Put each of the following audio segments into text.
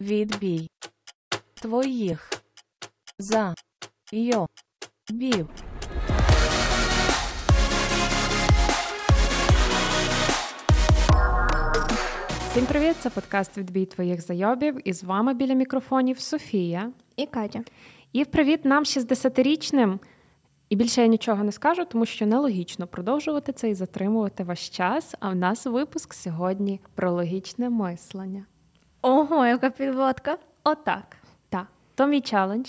Відбій твоїх за йо бів. Всім привіт! Це подкаст Відбій твоїх зайобів. І з вами біля мікрофонів Софія. І Катя. І привіт нам 60-річним. І більше я нічого не скажу, тому що нелогічно продовжувати це і затримувати ваш час. А в нас випуск сьогодні про логічне мислення. Ого, яка підводка. Отак. Так. То мій челендж.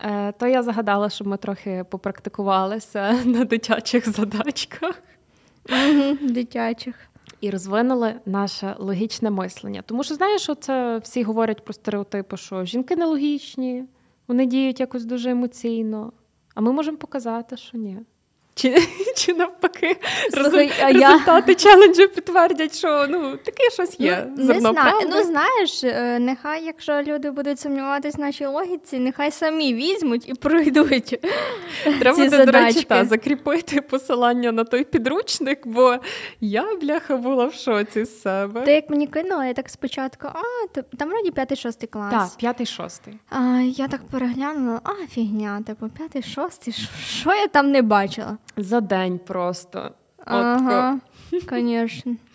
Е, То я загадала, щоб ми трохи попрактикувалися на дитячих задачках. Дитячих. І розвинули наше логічне мислення. Тому що, знаєш, що це всі говорять про стереотипи, що жінки нелогічні, вони діють якось дуже емоційно, а ми можемо показати, що ні. Чи чи навпаки Слухай, резу... результати я... челенджу підтвердять, що ну таке щось є. Ну, не знаю. Ну знаєш, е, нехай, якщо люди будуть сумніватись в нашій логіці, нехай самі візьмуть і пройдуть. Треба ці до задачки. речі, та, закріпити посилання на той підручник, бо я, бляха, була в шоці з себе. Ти як мені кинула, я так спочатку, а там вроді п'ятий-шостий клас. Так, п'ятий-шостий. Я так переглянула, а фігня, типу, п'ятий-шостий, що я там не бачила? За день просто. Ага, звісно.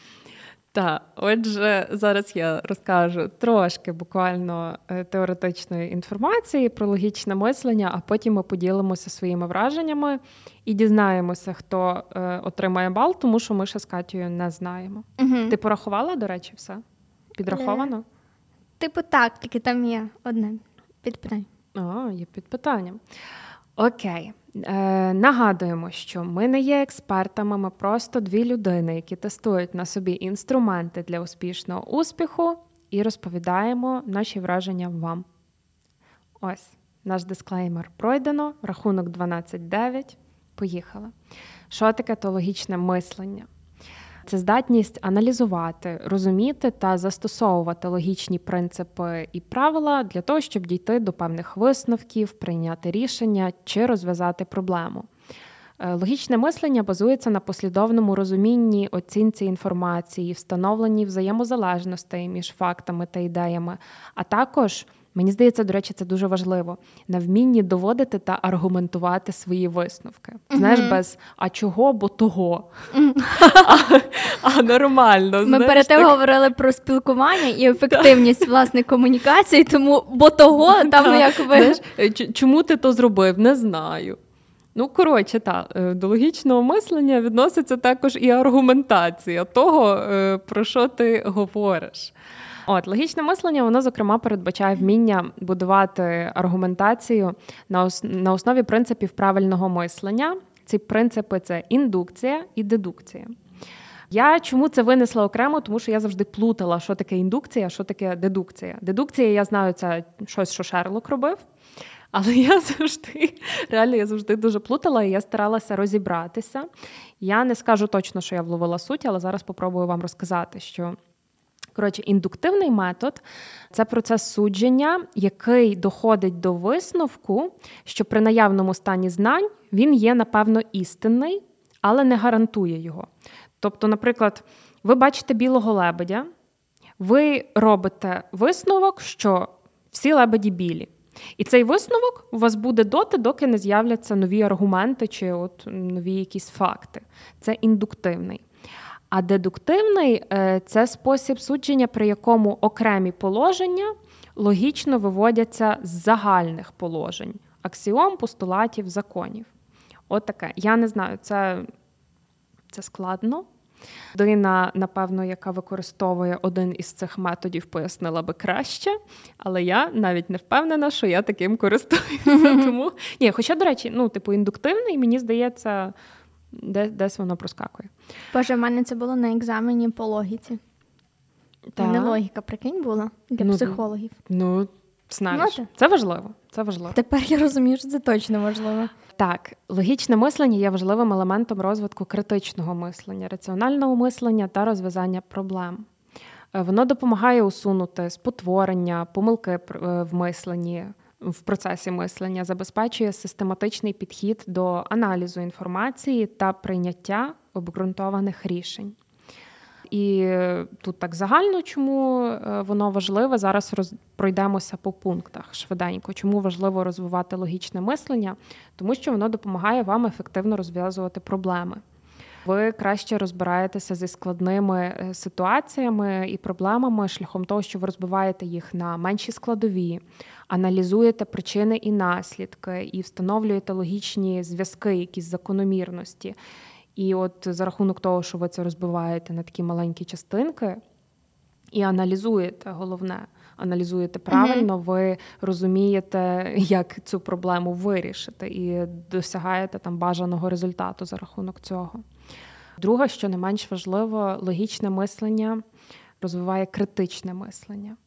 Так, отже, зараз я розкажу трошки буквально е, теоретичної інформації про логічне мислення, а потім ми поділимося своїми враженнями і дізнаємося, хто е, отримає бал, тому що ми ще з Катією не знаємо. Угу. Ти порахувала, до речі, все? Підраховано? Е, типу, так, тільки там є одне підпитання. А, є під питанням. Окей. Е, Нагадуємо, що ми не є експертами, ми просто дві людини, які тестують на собі інструменти для успішного успіху і розповідаємо наші враження вам. Ось наш дисклеймер пройдено, рахунок 12.9. Поїхали. Що таке то логічне мислення? Це здатність аналізувати, розуміти та застосовувати логічні принципи і правила для того, щоб дійти до певних висновків, прийняти рішення чи розв'язати проблему. Е, логічне мислення базується на послідовному розумінні, оцінці інформації, встановленні взаємозалежностей між фактами та ідеями, а також Мені здається, до речі, це дуже важливо на вмінні доводити та аргументувати свої висновки. Mm-hmm. Знаєш, без а чого, бо того. Mm-hmm. А, а нормально. Ми знаєш, перед тим так... говорили про спілкування і ефективність власне комунікації, тому бо того там як ви. Е, чому ти то зробив? Не знаю. Ну, коротше, так, е, до логічного мислення відноситься також і аргументація того, е, про що ти говориш. От логічне мислення, воно зокрема передбачає вміння будувати аргументацію на на основі принципів правильного мислення. Ці принципи це індукція і дедукція. Я чому це винесла окремо, тому що я завжди плутала, що таке індукція, що таке дедукція. Дедукція, я знаю, це щось, що Шерлок робив. Але я завжди реально я завжди дуже плутала, і я старалася розібратися. Я не скажу точно, що я вловила суть, але зараз попробую вам розказати, що Коротше, індуктивний метод це процес судження, який доходить до висновку, що при наявному стані знань він є, напевно, істинний, але не гарантує його. Тобто, наприклад, ви бачите білого лебедя, ви робите висновок, що всі лебеді білі. І цей висновок у вас буде доти, доки не з'являться нові аргументи чи от нові якісь факти. Це індуктивний. А дедуктивний е, це спосіб судження, при якому окремі положення логічно виводяться з загальних положень, аксіом, постулатів, законів. От таке. Я не знаю, це це складно. Дина, напевно, яка використовує один із цих методів, пояснила би краще, але я навіть не впевнена, що я таким користуюся. Тому ні, хоча, до речі, ну, типу, індуктивний, мені здається де, десь воно проскакує. Боже, в мене це було на екзамені по логіці. Та. Не логіка, прикинь, була для ну, психологів. Ну, знаєш, ну, це важливо. Це важливо. Тепер я розумію, що це точно важливо. Так, логічне мислення є важливим елементом розвитку критичного мислення, раціонального мислення та розв'язання проблем. Е, воно допомагає усунути спотворення, помилки е, в мисленні, в процесі мислення, забезпечує систематичний підхід до аналізу інформації та прийняття обґрунтованих рішень. і тут так загально, чому е, воно важливе. Зараз роз... пройдемося по пунктах швиденько. Чому важливо розвивати логічне мислення? Тому що воно допомагає вам ефективно розв'язувати проблеми. Ви краще розбираєтеся зі складними е, ситуаціями і проблемами шляхом того, що ви розбиваєте їх на менші складові, аналізуєте причини і наслідки, і встановлюєте логічні зв'язки, якісь закономірності. І от за рахунок того, що ви це розбиваєте на такі маленькі частинки і аналізуєте, головне, аналізуєте правильно, mm-hmm. ви розумієте, як цю проблему вирішити, і досягаєте там бажаного результату за рахунок цього. Друге, що не менш важливо, логічне мислення розвиває критичне мислення.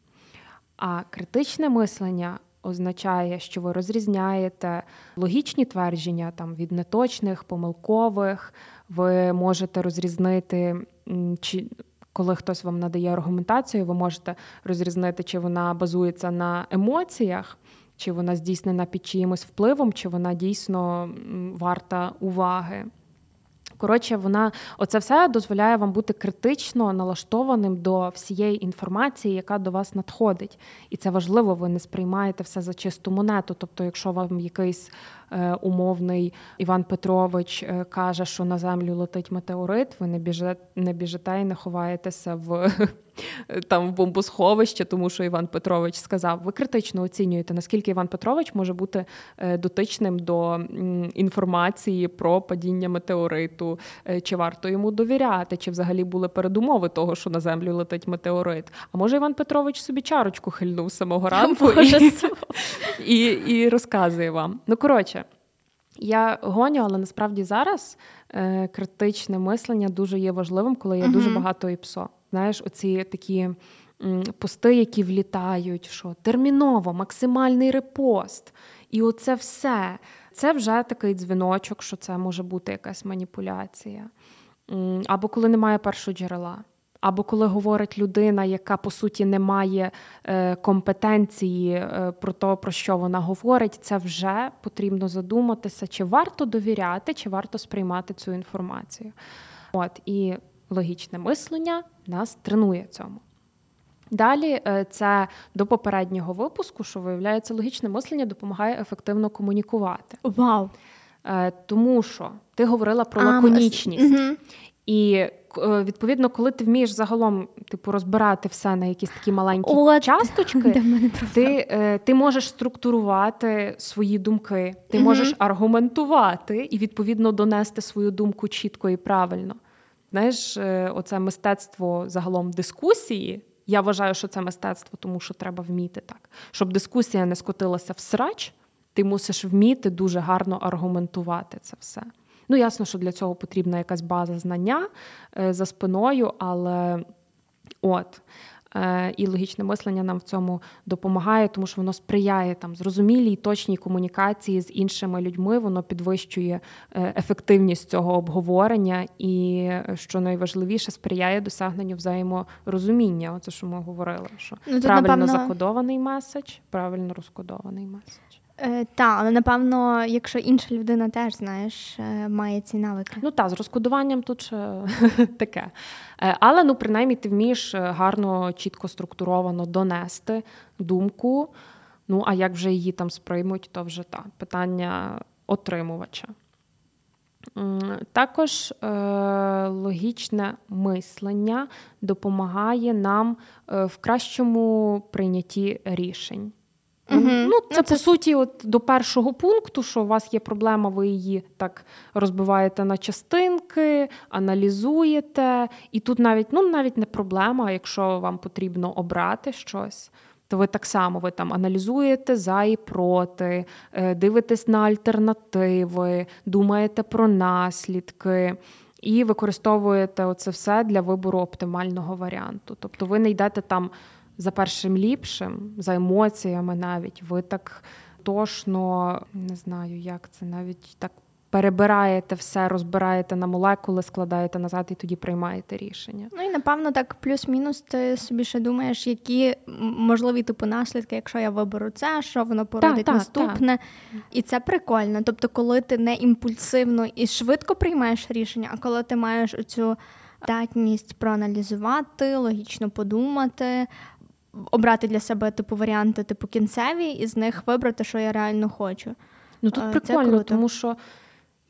А критичне мислення означає, що ви розрізняєте логічні твердження там від неточних, помилкових. Ви можете розрізнити, чи коли хтось вам надає аргументацію, ви можете розрізнити, чи вона базується на емоціях, чи вона здійснена під чиїмось впливом, чи вона дійсно варта уваги. Коротше, вона оце все дозволяє вам бути критично налаштованим до всієї інформації, яка до вас надходить. І це важливо, ви не сприймаєте все за чисту монету. Тобто, якщо вам якийсь умовний Іван Петрович е, каже, що на землю летить метеорит, ви не біжите, не біжите і не ховаєтеся в там в бомбосховище, тому що Іван Петрович сказав. Ви критично оцінюєте, наскільки Іван Петрович може бути е, дотичним до інформації про падіння метеориту, чи варто йому довіряти, чи взагалі були передумови того, що на землю летить метеорит. А може Іван Петрович собі чарочку хильнув самого ранку і, і, і розказує вам. Ну коротше. Я гоню, але насправді зараз е, критичне мислення дуже є важливим, коли є uh-huh. дуже багато іпсо. Знаєш, оці такі м, пости, які влітають, що терміново, максимальний репост. І оце все. Це вже такий дзвіночок, що це може бути якась маніпуляція. Або коли немає першого джерела. Або коли говорить людина, яка по суті не має е, компетенції е, про те, про що вона говорить, це вже потрібно задуматися, чи варто довіряти, чи варто сприймати цю інформацію. От і логічне мислення нас тренує цьому. Далі е, це до попереднього випуску, що виявляється, логічне мислення допомагає ефективно комунікувати. Вау! Тому що ти говорила про лаконічність. Um, і відповідно, коли ти вмієш загалом типу розбирати все на якісь такі маленькі От, часточки, ти е, ти можеш структурувати свої думки, ти угу. можеш аргументувати і відповідно донести свою думку чітко і правильно. Знаєш, е, оце мистецтво загалом дискусії. Я вважаю, що це мистецтво, тому що треба вміти так. Щоб дискусія не скотилася в срач, ти мусиш вміти дуже гарно аргументувати це все. Ну, ясно, що для цього потрібна якась база знання е, за спиною, але от. Е, і логічне мислення нам в цьому допомагає, тому що воно сприяє там зрозумілій точній комунікації з іншими людьми, воно підвищує е, ефективність цього обговорення, і що найважливіше, сприяє досягненню взаєморозуміння. Оце що ми говорили, що ну, правильно напевно... закодований меседж, правильно розкодований меседж. Е, Так, але напевно, якщо інша людина теж знаєш, е, має ці навики. Ну так, з розкодуванням тут ще таке. Е, але ну, принаймні, ти вмієш е, гарно, чітко структуровано донести думку. Ну, а як вже її там сприймуть, то вже так, питання отримувача. Також е, логічне мислення допомагає нам в кращому прийнятті рішень. Угу. Ну, Це, ну, по суті, от до першого пункту, що у вас є проблема, ви її так розбиваєте на частинки, аналізуєте. І тут навіть ну, навіть не проблема, якщо вам потрібно обрати щось. То ви так само ви там аналізуєте за і проти, е, дивитесь на альтернативи, думаєте про наслідки і використовуєте оце все для вибору оптимального варіанту. Тобто ви не йдете там за першим ліпшим, за емоціями навіть. Ви так тошно не знаю, як це навіть так. Перебираєте все, розбираєте на молекули, складаєте назад і тоді приймаєте рішення. Ну і напевно так, плюс-мінус, ти собі ще думаєш, які можливі типу наслідки, якщо я виберу це, що воно породить так, наступне. Так. І це прикольно. Тобто, коли ти не імпульсивно і швидко приймаєш рішення, а коли ти маєш оцю здатність проаналізувати, логічно подумати, обрати для себе типу варіанти, типу кінцеві, і з них вибрати, що я реально хочу. Ну тут прикольно, тому що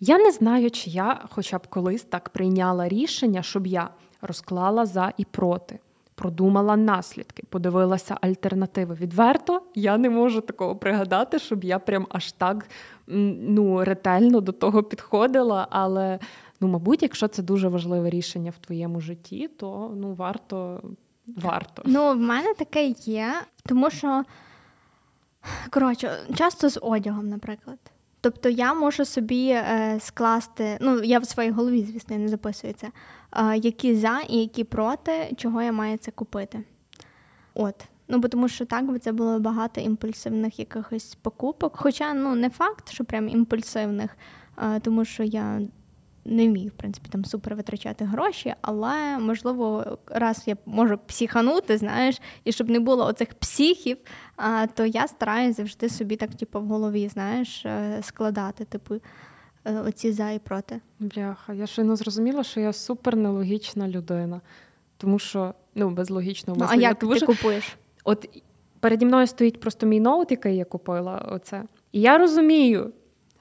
я не знаю, чи я хоча б колись так прийняла рішення, щоб я розклала за і проти. Продумала наслідки, подивилася альтернативи. Відверто я не можу такого пригадати, щоб я прям аж так ну, ретельно до того підходила. Але, ну, мабуть, якщо це дуже важливе рішення в твоєму житті, то ну, варто. Варто. Ну, в мене таке є, тому що коротше, часто з одягом, наприклад. Тобто я можу собі е, скласти, ну я в своїй голові, звісно, не записую це, е, які за і які проти, чого я маю це купити. От. Ну, бо тому що так би це було багато імпульсивних якихось покупок. Хоча ну не факт, що прям імпульсивних, е, тому що я не вмію, в принципі, там супер витрачати гроші, але можливо, раз я можу психанути, знаєш, і щоб не було оцих психів, то я стараюся завжди собі так, типу, в голові, знаєш, е, складати, типу, е, оці за і проти. Бляха, я ще не зрозуміла, що я супер нелогічна людина, тому що ну, без логічного. Ну, а як ти купуєш? От переді мною стоїть просто мій ноут, який я купила. оце. І я розумію,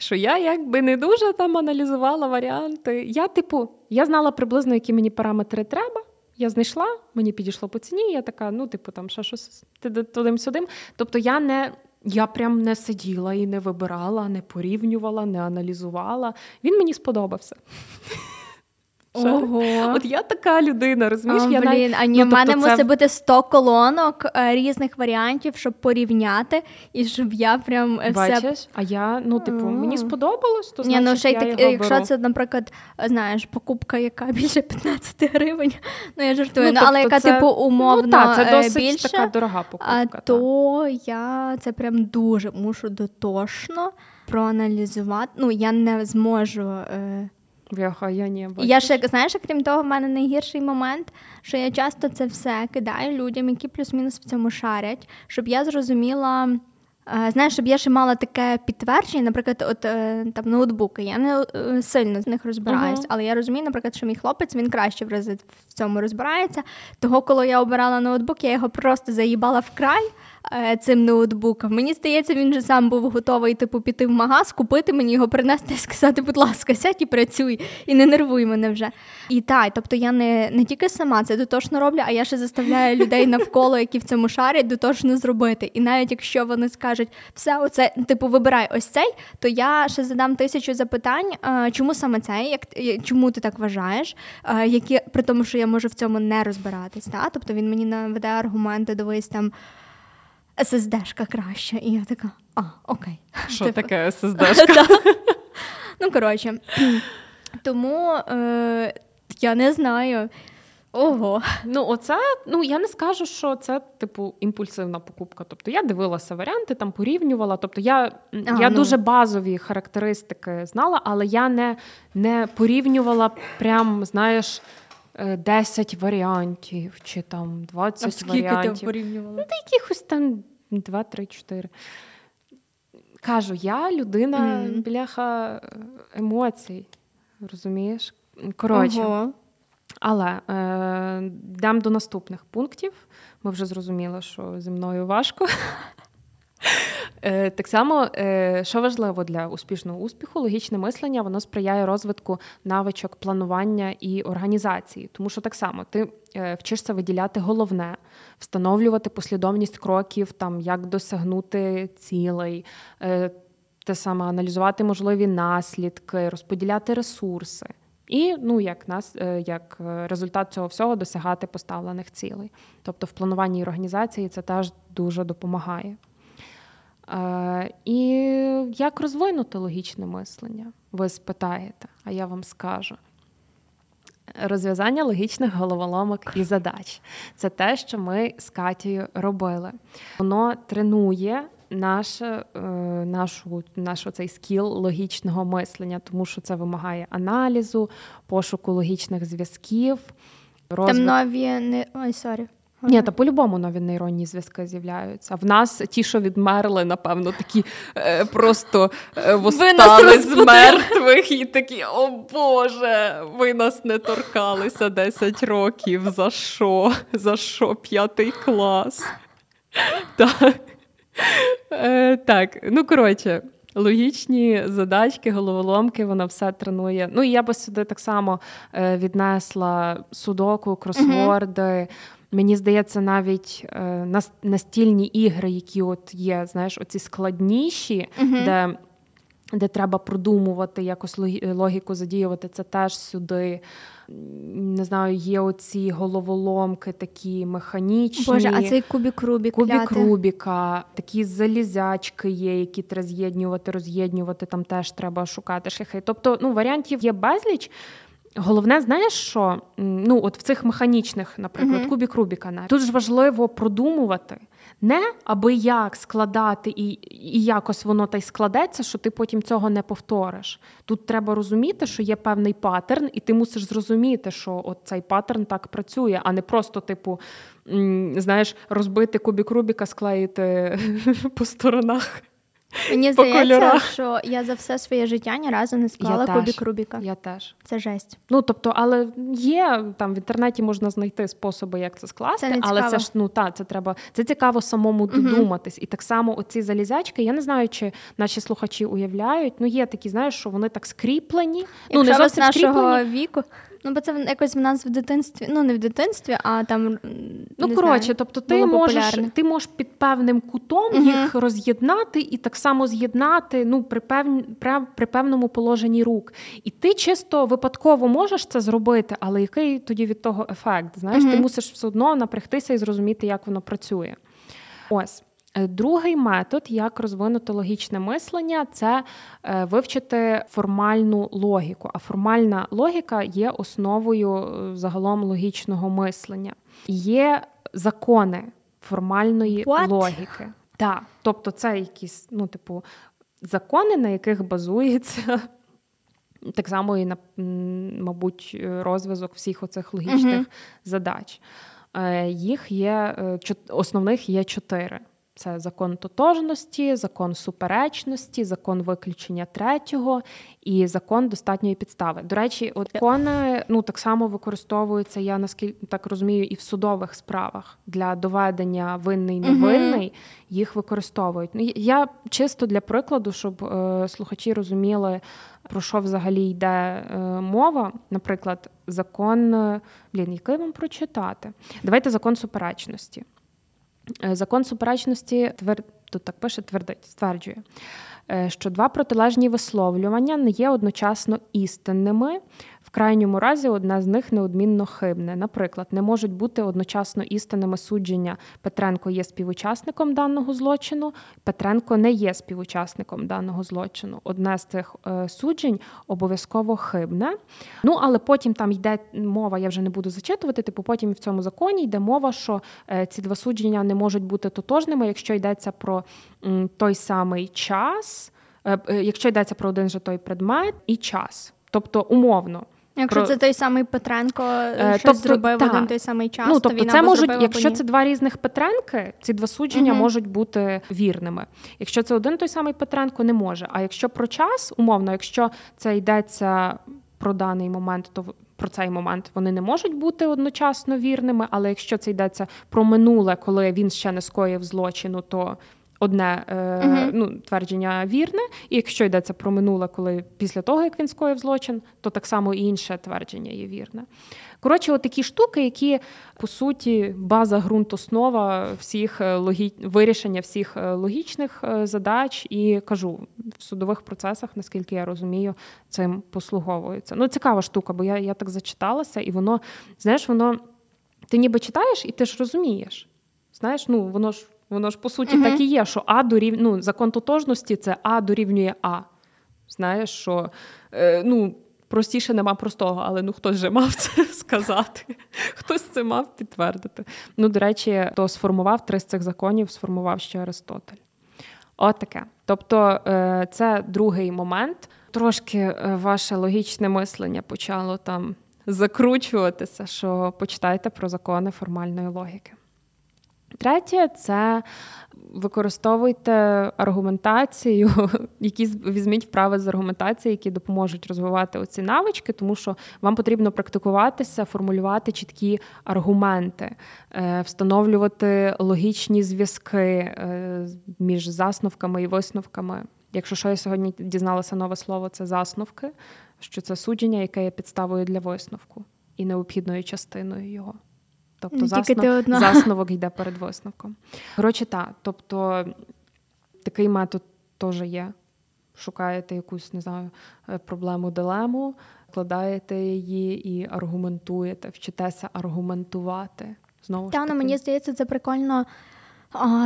що я якби не дуже там аналізувала варіанти. Я, типу, я знала приблизно, які мені параметри треба. Я знайшла, мені підійшло по ціні, я така, ну, типу, там ще щось tudим-сюдим. Тобто я не. Я прям не сиділа і не вибирала, не порівнювала, не аналізувала. Він мені сподобався. Ого. От я така людина, розумієш? О, я блін, на... А ні, ну, в мене тобто мусить бути 100 колонок е, різних варіантів, щоб порівняти, і щоб я прям е, все... Бачиш? А я, ну, типу, мені сподобалось, то ні, ну, ще я так, його Якщо беру. це, наприклад, знаєш, покупка, яка більше 15 гривень, ну я жартую, ну, тобто але яка, це... типу, умовно ну, та, це е, досить більше, така дорога покупка. А, то я це прям дуже мушу дотошно проаналізувати. Ну, я не зможу. Е... Бляха, я не бачу. Я ще знаєш, крім того, в мене найгірший момент, що я часто це все кидаю людям, які плюс-мінус в цьому шарять, щоб я зрозуміла. Е, знаєш, щоб я ще мала таке підтвердження, наприклад, от е, там ноутбуки. Я не е, сильно з них розбираюсь, uh-huh. але я розумію, наприклад, що мій хлопець він краще в рази в цьому розбирається. Того, коли я обирала ноутбук, я його просто заїбала в край. Е, цим ноутбуком. Мені здається, він же сам був готовий типу піти в магаз, купити мені його принести і сказати, будь ласка, сядь і працюй, і не нервуй мене вже. І так, тобто я не не тільки сама це дотошно роблю, а я ще заставляю людей навколо, які в цьому шарять, дотошно зробити. І навіть якщо вони скажуть, все, оце, типу, вибирай ось цей, то я ще задам тисячу запитань, чому саме цей, як чому ти так вважаєш, які при тому, що я можу в цьому не розбиратись. Та? Тобто він мені наведе аргументи, дивись там. SSD-шка краще. І я така, а, окей. Що типу. таке SSD-шка? Ну, коротше. Тому е, я не знаю. Ого. Ну, оце, ну я не скажу, що це, типу, імпульсивна покупка. Тобто я дивилася варіанти, там порівнювала. Тобто я а, я ну. дуже базові характеристики знала, але я не не порівнювала прям, знаєш, 10 варіантів чи там 20 а скільки варіантів. ти порівнювала? Ну, та якихось там 2, 3, 4. Кажу, я людина mm. бляха емоцій. Розумієш? Коротше. Ого. Але е, йдемо до наступних пунктів. Ми вже зрозуміли, що зі мною важко. Е, так само, е, що важливо для успішного успіху, логічне мислення воно сприяє розвитку навичок планування і організації. Тому що так само ти е, вчишся виділяти головне, встановлювати послідовність кроків, там як досягнути цілей, те саме аналізувати можливі наслідки, розподіляти ресурси. І ну, як нас, як результат цього всього досягати поставлених цілей. Тобто в плануванні і організації це теж дуже допомагає. І як розвинути логічне мислення? Ви спитаєте, а я вам скажу. Розв'язання логічних головоломок і задач це те, що ми з Катією робили. Воно тренує наш, е, нашу, наш цей скіл логічного мислення, тому що це вимагає аналізу, пошуку логічних зв'язків. Розвит... Там нові не ой, сорі. Ні, та по-любому нові нейронні зв'язки з'являються. В нас ті, що відмерли, напевно, такі е, просто е, восстали з мертвих і такі, о Боже, ви нас не торкалися 10 років. За що? За що? П'ятий клас? Так. Е, так, ну коротше. Логічні задачки, головоломки, вона все тренує. Ну і я би сюди так само е, віднесла судоку, кросворди. Uh-huh. Мені здається, навіть е, настільні ігри, які от є, знаєш, оці складніші, uh-huh. де де треба продумувати, якось логіку задіювати, це теж сюди. Не знаю, є оці головоломки такі механічні. Боже, а цей кубік Рубік. Кубік Рубіка, такі залізячки є, які треба з'єднювати, роз'єднювати, там теж треба шукати шляхи. Тобто, ну, варіантів є безліч. Головне, знаєш, що ну от в цих механічних, наприклад, uh-huh. кубік Рубіка, навіть, тут ж важливо продумувати, не аби як складати і і якось воно та й складеться, що ти потім цього не повториш. Тут треба розуміти, що є певний паттерн, і ти мусиш зрозуміти, що от цей паттерн так працює, а не просто, типу, знаєш, розбити кубік Рубіка, склеїти по сторонах. Мені здається, що я за все своє життя ні разу не склала я кубік Рубіка. Я теж. Це жесть. Ну тобто, але є там в інтернеті можна знайти способи, як це скласти, це але це ж ну та це треба. Це цікаво самому додуматись. І так само оці залізячки. Я не знаю, чи наші слухачі уявляють. Ну є такі, знаєш, що вони так скріплені. Якщо ну не зовсім нашого скріплені. віку. Ну, бо це якось в нас в дитинстві, ну не в дитинстві, а там. Ну, не коротше, знаю, тобто ти можеш ти можеш під певним кутом uh їх роз'єднати і так само з'єднати ну, при пев... при певному положенні рук. І ти чисто випадково можеш це зробити, але який тоді від того ефект? Знаєш, uh ти мусиш все одно напрягтися і зрозуміти, як воно працює. Ось. Е, другий метод, як розвинути логічне мислення, це е, вивчити формальну логіку. А формальна логіка є основою е, загалом логічного мислення. Є закони формальної What? логіки. Так, тобто це якісь, ну, типу, закони, на яких базується. Так само і на, мабуть, розв'язок всіх оцих логічних uh задач. Їх є основних є чотири. Це закон тотожності, закон суперечності, закон виключення третього і закон достатньої підстави. До речі, от закони ну так само використовуються, я наскільки так розумію, і в судових справах для доведення винний невинний угу. їх використовують. Ну я чисто для прикладу, щоб е, слухачі розуміли, про що взагалі йде е, мова. Наприклад, закон е, блін, який вам прочитати? Давайте закон суперечності. Е, закон суперечності твер... тут так пише твердить, стверджує, е, що два протилежні висловлювання не є одночасно істинними, крайньому разі одна з них неодмінно хибне. Наприклад, не можуть бути одночасно істинними судження Петренко є співучасником даного злочину, Петренко не є співучасником даного злочину. Одне з цих е, суджень обов'язково хибне. Ну але потім там йде мова, я вже не буду зачитувати. Типу, потім в цьому законі йде мова, що е, ці два судження не можуть бути тотожними, якщо йдеться про той самий час. Е, якщо йдеться про один же той предмет і час, тобто умовно, Якщо Про... це той самий Петренко е, щось тобто, зробив в один той самий час, ну, тобто то це можуть, якщо це два різних Петренки, ці два судження угу. можуть бути вірними. Якщо це один той самий Петренко, не може. А якщо про час, умовно, якщо це йдеться про даний момент, то про цей момент вони не можуть бути одночасно вірними. Але якщо це йдеться про минуле, коли він ще не скоїв злочину, то одне е, uh ну, твердження вірне, і якщо йдеться про минуле, коли після того, як він скоїв злочин, то так само і інше твердження є вірне. Коротше, от такі штуки, які по суті база ґрунт основа всіх е, логі... вирішення всіх е, логічних е, задач, і кажу в судових процесах, наскільки я розумію, цим послуговуються. Ну, цікава штука, бо я, я так зачиталася, і воно, знаєш, воно ти ніби читаєш, і ти ж розумієш. Знаєш, ну воно ж Воно ж по суті uh так і є, що А дорівнює, ну, закон тотожності це А дорівнює А. Знаєш, що е, ну, простіше нема простого, але ну хтось же мав це сказати, хтось це мав підтвердити. Ну, до речі, то сформував три з цих законів, сформував ще Аристотель. От таке. Тобто, е, це другий момент. Трошки е, ваше логічне мислення почало там закручуватися, що почитайте про закони формальної логіки. Третє це використовуйте аргументацію, які візьміть вправи з аргументації, які допоможуть розвивати оці навички, тому що вам потрібно практикуватися, формулювати чіткі аргументи, е, встановлювати логічні зв'язки е, між засновками і висновками. Якщо що я сьогодні дізналася нове слово, це засновки, що це судження, яке є підставою для висновку і необхідною частиною його. Тобто заснов... засновок йде перед висновком. Коротше, так. Тобто такий метод теж є. Шукаєте якусь, не знаю, е, проблему, дилему, вкладаєте її і аргументуєте, вчитеся аргументувати. Знову Та, ну, мені здається, це прикольно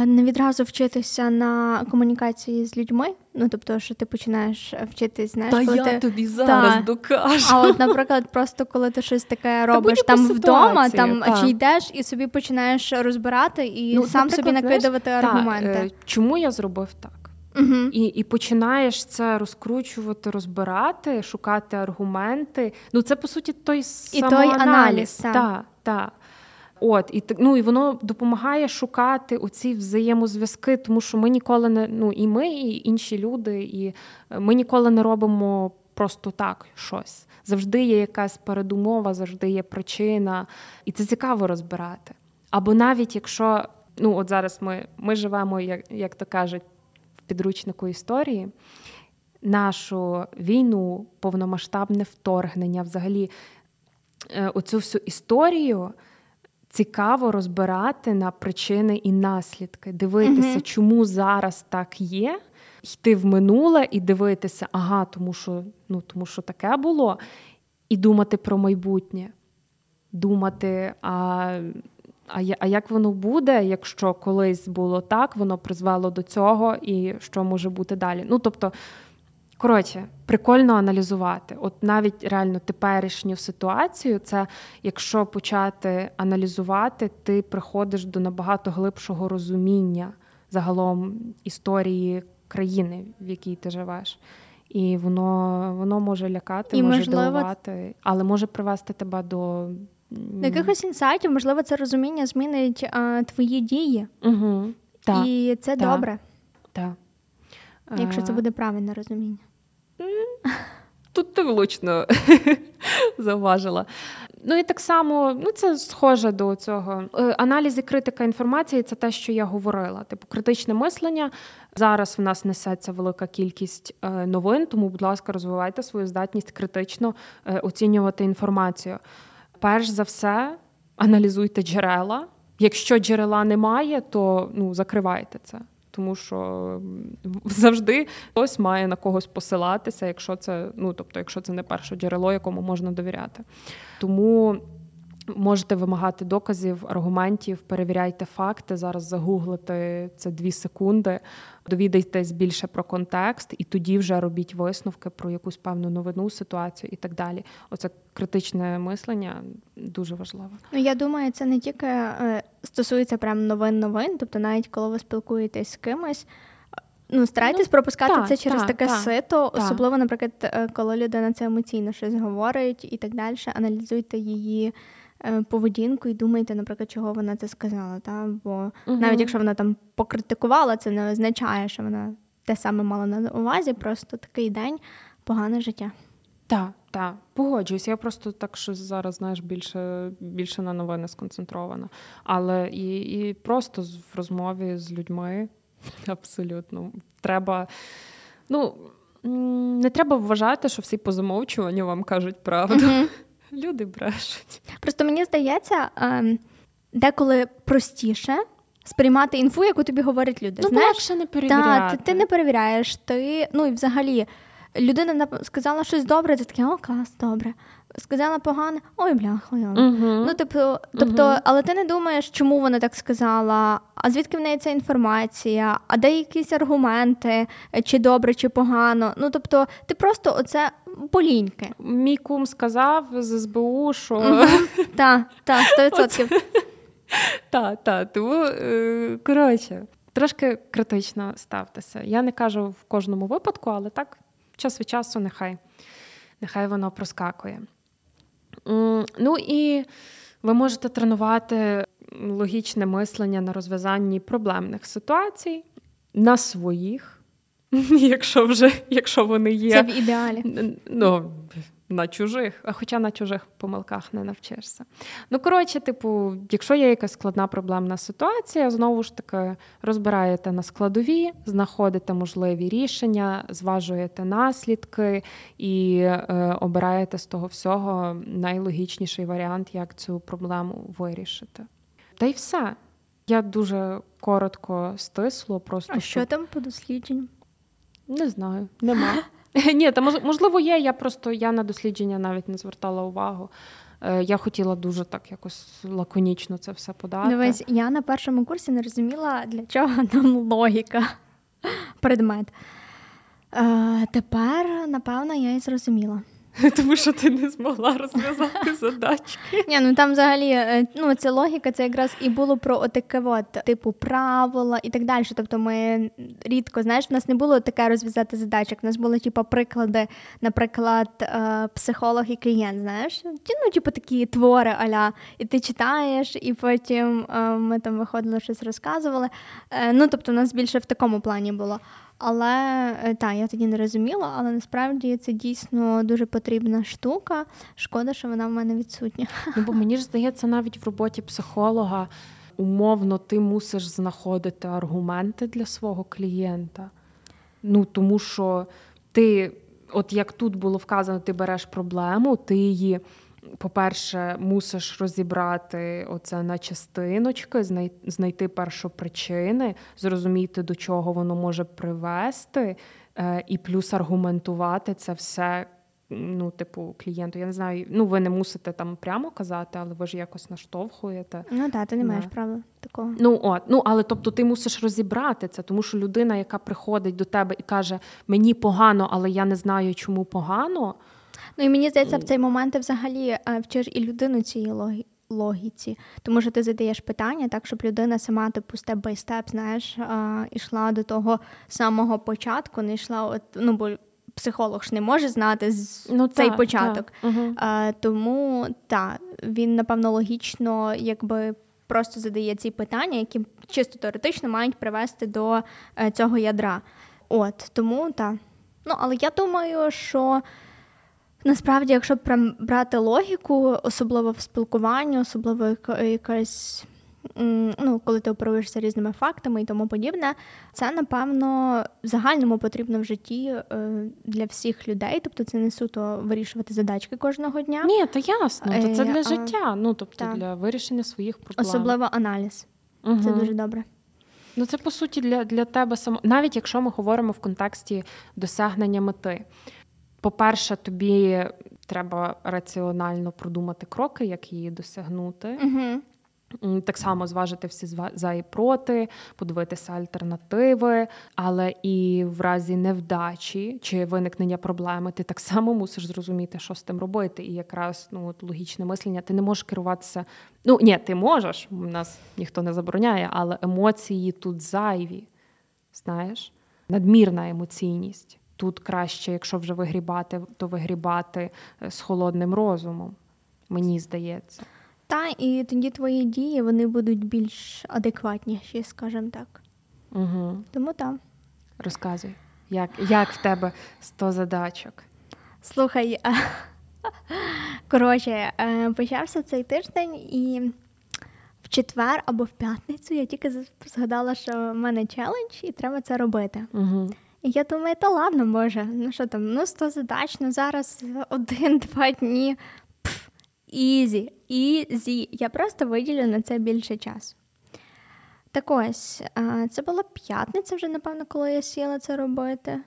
не відразу вчитися на комунікації з людьми. Ну тобто, що ти починаєш вчитись, знаєш, Та коли я ти... тобі зараз та. докажу. А от, наприклад, просто коли ти щось таке робиш там ситуації, вдома, там та. чи йдеш і собі починаєш розбирати і ну, сам собі накидувати знаєш, аргументи. Та, е, чому я зробив так? Угу. І і починаєш це розкручувати, розбирати, шукати аргументи. Ну це по суті той самоаналіз. І той аналіз. Так, та, та. От і ну, і воно допомагає шукати оці взаємозв'язки, тому що ми ніколи не ну і ми, і інші люди, і е, ми ніколи не робимо просто так щось. Завжди є якась передумова, завжди є причина, і це цікаво розбирати. Або навіть якщо ну от зараз ми ми живемо, як, як то кажуть, в підручнику історії. Нашу війну, повномасштабне вторгнення, взагалі, е, оцю всю історію цікаво розбирати на причини і наслідки, дивитися, угу. чому зараз так є, йти в минуле і дивитися, ага, тому що ну, тому що таке було, і думати про майбутнє. Думати, а а, а як воно буде, якщо колись було так, воно призвело до цього, і що може бути далі? Ну, тобто, Коротше, прикольно аналізувати. От навіть реально теперішню ситуацію, це якщо почати аналізувати, ти приходиш до набагато глибшого розуміння загалом історії країни, в якій ти живеш. І воно воно може лякати, і, може можливо... дивувати, але може привести тебе до до якихось інсайтів, можливо, це розуміння змінить а, твої дії. Угу. І це так. добре. Так. Якщо це буде правильне розуміння. Тут ти влучно зауважила. Ну і так само, ну це схоже до цього. Е, аналіз і критика інформації це те, що я говорила. Типу, критичне мислення. Зараз в нас несеться велика кількість е, новин, тому, будь ласка, розвивайте свою здатність критично е, оцінювати інформацію. Перш за все, аналізуйте джерела. Якщо джерела немає, то ну закривайте це тому що завжди хтось має на когось посилатися, якщо це ну тобто, якщо це не перше джерело, якому можна довіряти. Тому. Можете вимагати доказів, аргументів, перевіряйте факти. Зараз загуглити це дві секунди, довідайтесь більше про контекст, і тоді вже робіть висновки про якусь певну новину, ситуацію і так далі. Оце критичне мислення дуже важливе. Ну я думаю, це не тільки е, стосується прям новин-новин, тобто навіть коли ви спілкуєтесь з кимось. Ну, старайтесь ну, пропускати та, це через та, таке та, сито, особливо, наприклад, е, коли людина це емоційно щось говорить і так далі. Аналізуйте її Е, поведінку і думаєте, наприклад, чого вона це сказала. Та? Бо угу. навіть якщо вона там покритикувала, це не означає, що вона те саме мала на увазі, просто такий день погане життя. Так, так, погоджуюсь. Я просто так, що зараз знаєш більше більше на новини сконцентрована. Але і і просто в розмові з людьми абсолютно треба. Ну не треба вважати, що всі по замовчуванню вам кажуть правду. uh Люди брешуть. Просто мені здається, ем, деколи простіше сприймати інфу, яку тобі говорять люди. Ну, Знаєш, не перевіряти. Так, ти, ти не перевіряєш, ти ну і взагалі людина сказала щось добре, ти таке, о, клас, добре. Сказала погане, ой, бляха. Uh-huh. Ну, тобто, тобто, uh-huh. але ти не думаєш, чому вона так сказала, а звідки в неї ця інформація, а де якісь аргументи, чи добре, чи погано. Ну, тобто, ти просто оце поліньки. Мій кум сказав з СБУ, що так, так, 100%. Так, так, тому е, коротше, трошки критично ставтеся. Я не кажу в кожному випадку, але так час від часу нехай нехай воно проскакує. Ну і ви можете тренувати логічне мислення на розв'язанні проблемних ситуацій, на своїх, якщо вже якщо вони є. Це в ідеалі. Ну, на чужих, а хоча на чужих помилках не навчишся. Ну, коротше, типу, якщо є якась складна проблемна ситуація, знову ж таки розбираєте на складові, знаходите можливі рішення, зважуєте наслідки і е, обираєте з того всього найлогічніший варіант, як цю проблему вирішити. Та й все. Я дуже коротко стисло. просто... А що там по дослідженню? Не знаю, нема. Ні, та можливо є. Я просто я на дослідження навіть не звертала увагу. Е, я хотіла дуже так якось лаконічно це все подати. Дивись, я на першому курсі не розуміла, для чого нам логіка предмет. Е, Тепер, напевно, я і зрозуміла. Тому що ти не змогла розв'язати задачки. Ні, ну там взагалі е, ну ця логіка, це якраз і було про отаке от, типу правила і так далі. Тобто ми рідко, знаєш, в нас не було таке розв'язати задачок. У нас були типу, приклади, наприклад, е, психолог і клієнт, знаєш, ну, типу такі твори аля, і ти читаєш, і потім е, ми там виходили, щось розказували. Ну, тобто, у нас більше в такому плані було. Але е, так, я тоді не розуміла, але насправді це дійсно дуже потрібна штука. Шкода, що вона в мене відсутня. Ну бо мені ж здається, навіть в роботі психолога умовно ти мусиш знаходити аргументи для свого клієнта. Ну тому що ти, от як тут було вказано, ти береш проблему, ти її по-перше, мусиш розібрати оце на частиночки, знайти першопричини, зрозуміти, до чого воно може привести, е, і плюс аргументувати це все. Ну, типу, клієнту. Я не знаю, ну ви не мусите там прямо казати, але ви ж якось наштовхуєте. Ну так, ти не маєш права такого. Ну от, ну але тобто ти мусиш розібрати це, тому що людина, яка приходить до тебе і каже, мені погано, але я не знаю, чому погано. Ну і мені здається, в цей момент ти взагалі е, вчиш і людину цієї логі... логіці, тому що ти задаєш питання так, щоб людина сама типу степ бай степ, знаєш, йшла до того самого початку, не йшла от ну бо. Психолог ж не може знати ну, цей та, початок. Та. Угу. А, Тому так, він, напевно, логічно якби просто задає ці питання, які чисто теоретично мають привести до е, цього ядра. От Тому так. Ну, але я думаю, що Насправді, якщо прям брати логіку, особливо в спілкуванні, особливо якась. Ну, коли ти оперуєшся різними фактами і тому подібне, це напевно в загальному потрібно в житті е, для всіх людей. Тобто це не суто вирішувати задачки кожного дня. Ні, то ясно. То це для е, життя, ну тобто так. для вирішення своїх проблем. Особливо аналіз. Угу. Це дуже добре. Ну це по суті для для тебе само, навіть якщо ми говоримо в контексті досягнення мети. По-перше, тобі треба раціонально продумати кроки, як її досягнути. Угу. Так само зважити всі за і проти, подивитися альтернативи, але і в разі невдачі чи виникнення проблеми, ти так само мусиш зрозуміти, що з тим робити. І якраз ну от логічне мислення, ти не можеш керуватися. Ну ні, ти можеш, нас ніхто не забороняє, але емоції тут зайві. Знаєш, надмірна емоційність тут краще, якщо вже вигрібати, то вигрібати е, з холодним розумом. Мені здається. Та, і тоді твої дії вони будуть більш адекватніші, скажімо так. Угу. Тому так. Розказуй, як як в тебе 100 задачок? Слухай, коротше, е, почався цей тиждень, і в четвер або в п'ятницю я тільки згадала, що в мене челендж, і треба це робити. Угу. Я думаю, та ладно, Боже, ну що там, ну 100 задач, ну зараз один-два дні. Easy, easy. Я просто виділю на це більше часу. Так ось, це була п'ятниця вже, напевно, коли я сіла це робити.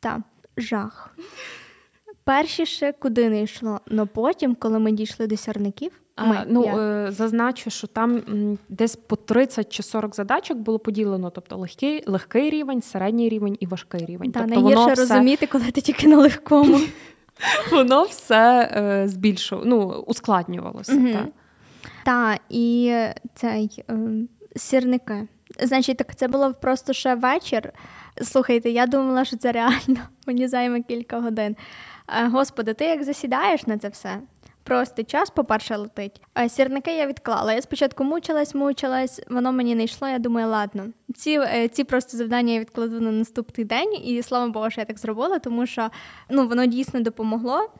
Та, жах. Перші ще куди не йшло, але потім, коли ми дійшли до сірників, ми, ну, е, Зазначу, що там десь по 30 чи 40 задачок було поділено, тобто легкий легкий рівень, середній рівень і важкий рівень. Так, тобто найгірше все... розуміти, коли ти тільки на легкому. Воно все е, збільшувало, ну, ускладнювалося. Угу. Так, та, і цей е, сірники. Значить, так це було просто ще вечір. Слухайте, я думала, що це реально мені займе кілька годин. Господи, ти як засідаєш на це все? Просто час, по-перше, летить. А сірники я відклала. Я спочатку мучилась, мучилась, воно мені не йшло. Я думаю, ладно, ці е, ці просто завдання я відкладу на наступний день, і слава Богу, що я так зробила, тому що ну воно дійсно допомогло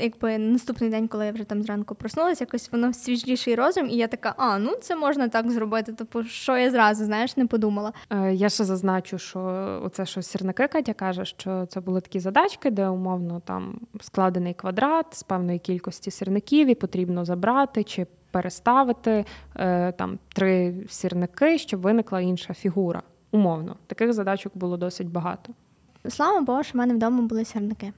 якби наступний день, коли я вже там зранку проснулася, якось воно свіжіший розум, і я така, а ну це можна так зробити. Типу, що я зразу знаєш, не подумала. Е, я ще зазначу, що оце що сірники Катя каже, що це були такі задачки, де умовно там складений квадрат з певної кількості сірників, і потрібно забрати чи переставити е, там три сірники, щоб виникла інша фігура. Умовно, таких задачок було досить багато. Слава Богу, що в мене вдома були сірники.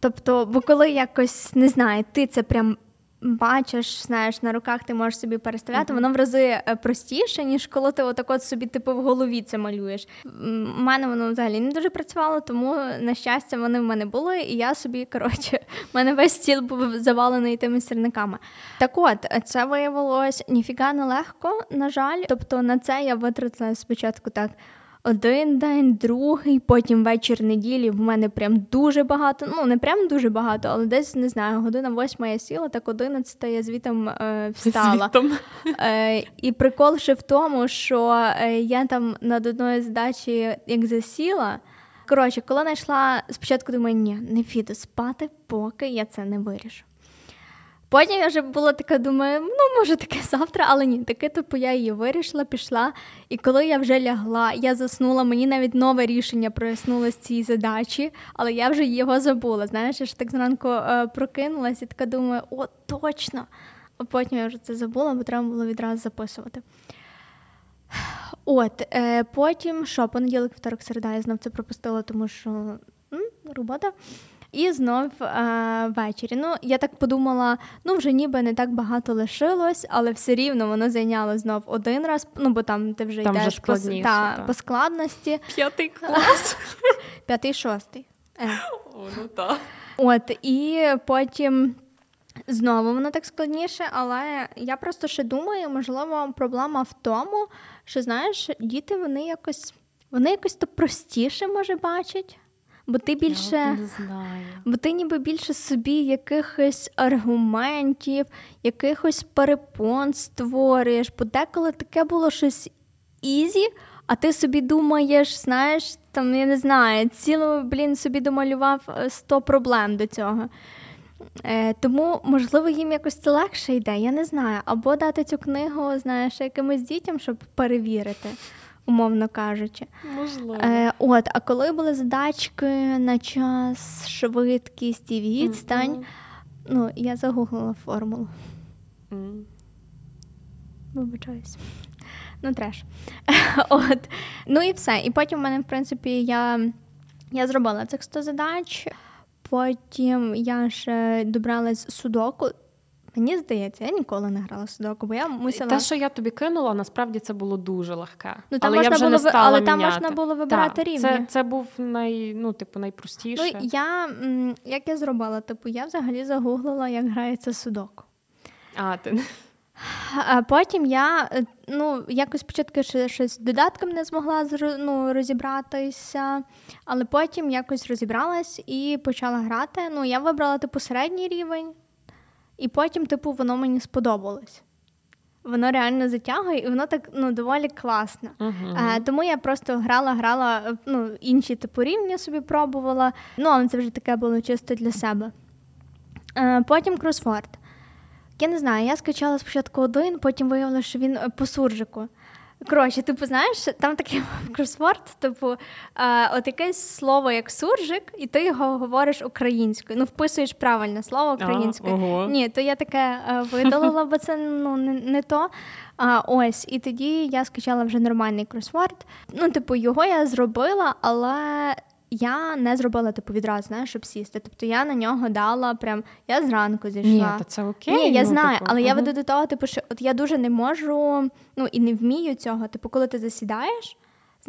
Тобто, бо коли якось не знаю, ти це прям бачиш, знаєш, на руках ти можеш собі переставляти, mm-hmm. воно в рази е, простіше, ніж коли ти отак от собі типу в голові це малюєш. У мене воно взагалі не дуже працювало, тому на щастя вони в мене були, і я собі коротше, в мене весь стіл був завалений тими сірниками. Так от це виявилось ніфіга не легко, на жаль. Тобто на це я витратила спочатку так один день, другий, потім вечір неділі. В мене прям дуже багато. Ну не прям дуже багато, але десь не знаю. Година восьма я сіла, так одинадцята я звітом е, встала. Звітом. Е, І прикол ще в тому, що е, я там над одною здачі як засіла. Коротше, коли знайшла спочатку, думаю, ні, не піду спати, поки я це не вирішу. Потім я вже була така, думаю, ну може таке завтра, але ні, таке типу я її вирішила, пішла. І коли я вже лягла, я заснула, мені навіть нове рішення прояснилось цієї задачі, але я вже його забула. Знаєш, я ж так зранку е, прокинулась і така думаю, о, точно! А потім я вже це забула, бо треба було відразу записувати. От, е, потім що, понеділок, второк, середа, я знов це пропустила, тому що м, робота. І знов е, ввечері. Ну, я так подумала, ну вже ніби не так багато лишилось, але все рівно воно зайняло знов один раз. Ну бо там ти вже там йдеш по, та, по складності. П'ятий клас. П'ятий шостий. Е. О, ну так. От і потім. Знову воно так складніше, але я просто ще думаю, можливо, проблема в тому, що знаєш, діти вони якось вони якось то простіше може бачать. Бо ти більше Я не знаю. бо ти ніби більше собі якихось аргументів, якихось перепон створюєш. Бо деколи таке було щось easy, а ти собі думаєш, знаєш, там я не знаю, цілу блін собі домалював 100 проблем до цього. Е, Тому, можливо, їм якось це легше йде, я не знаю. Або дати цю книгу, знаєш, якимось дітям, щоб перевірити умовно кажучи. Можливо. Е, От, а коли були задачки на час, швидкість і відстань, mm-hmm. ну, я загуглила формулу. Mm. Вибачаюсь. Ну, треш. От. Ну і все. І потім в мене, в принципі, я я зробила цих 100 задач. Потім я ще добралась судоку. Мені здається, я ніколи не грала судоку, бо я мусила... Те, що я тобі кинула, насправді це було дуже легке. Ну, там але можна я вже було, не стала Але міняти. там можна було вибирати так, рівні. Це це був най, ну, типу, найпростіше. Ну, я, Як я зробила? Типу, я взагалі загуглила, як грається судоку. А, ти... А Потім я е, ну, якось спочатку ще щось додатком не змогла ну, розібратися, але потім якось розібралась і почала грати. Ну, Я вибрала типу середній рівень. І потім, типу, воно мені сподобалось. Воно реально затягує, і воно так ну, доволі класно. Uh-huh. А, Тому я просто грала, грала, ну, інші типу рівні собі пробувала. Ну, але це вже таке було чисто для себе. А, Потім кросфорд. Я не знаю, я скачала спочатку один, потім виявила, що він е, по суржику. Коротше, типу, знаєш, там такий кросворд, типу, е, от якесь слово як суржик, і ти його говориш українською. Ну, вписуєш правильне слово українською. А, ого. Ні, то я таке е, видалила, бо це ну, не, не то. А, Ось, і тоді я скачала вже нормальний кросворд. Ну, типу, його я зробила, але я не зробила типу відразу, знаєш, щоб сісти. Тобто я на нього дала прям я зранку зійшла. Ні, то це окей. Ні, я ну, знаю, типу, але ага. я веду до того, типу, що от я дуже не можу, ну і не вмію цього. Типу, коли ти засідаєш,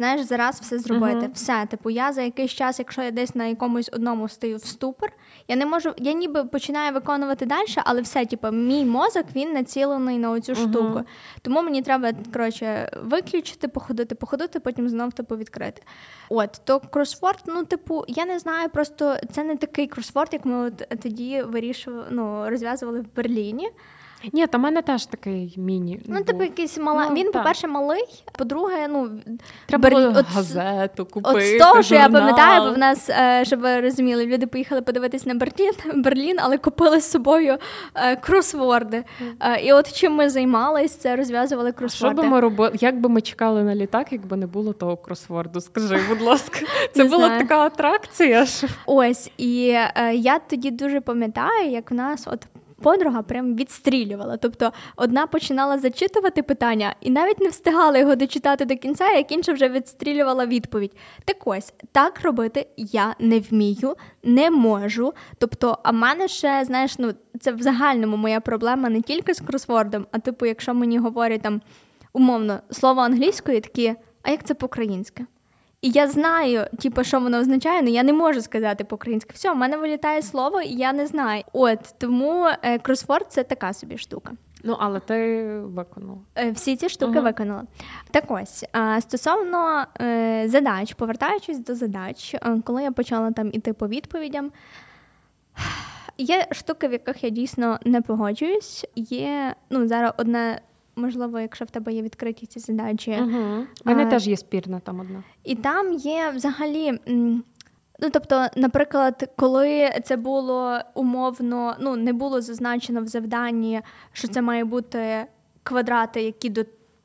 знаєш, зараз все зробити. Мгм. Все, типу, я за якийсь час, якщо я десь на якомусь одному стою в ступор, я не можу, я ніби починаю виконувати далі, але все, типу, мій мозок він націлений на оцю Мгм. штуку. Тому мені треба коротше виключити, походити, походити, потім знов типу відкрити. От то кросворд, ну типу, я не знаю, просто це не такий кросворд, як ми от тоді вирішували, ну розв'язували в Берліні. Ні, та в мене теж такий міні. Ну, був. типу, якийсь мала. Ну, він, так. по-перше, малий. По-друге, ну Треба було от газету купити. От з того, що я пам'ятаю, бо в нас, е, щоб ви розуміли, люди поїхали подивитись на Берлін, Берлін, але купили з собою е, кросворди. Е, і от чим ми займались, це розв'язували Що кросворди. би ми робили? Як би ми чекали на літак, якби не було того кросворду? Скажи, будь ласка, це була знаю. така атракція. Ось, і я тоді дуже пам'ятаю, як в нас от. Подруга прям відстрілювала. Тобто одна починала зачитувати питання і навіть не встигала його дочитати до кінця, як інша вже відстрілювала відповідь. Так ось так робити я не вмію, не можу. Тобто, а мене ще, знаєш, ну це в загальному моя проблема не тільки з кросвордом, а типу, якщо мені говорять там умовно слово англійською, такі, а як це по-українськи? І я знаю, типу, що воно означає, але я не можу сказати по-українськи. Все, в мене вилітає слово, і я не знаю. От тому е, кросворд це така собі штука. Ну, але ти виконала. Е, Всі ці штуки Ага. виконала. Так ось а, стосовно е, задач, повертаючись до задач, е, коли я почала там іти по відповідям. Є штуки, в яких я дійсно не погоджуюсь. Є ну зараз одне, можливо, якщо в тебе є відкриті ці задачі, Угу. У мене А, теж є спірна там одна. І там є взагалі. Ну, тобто, наприклад, коли це було умовно, ну не було зазначено в завданні, що це має бути квадрати, які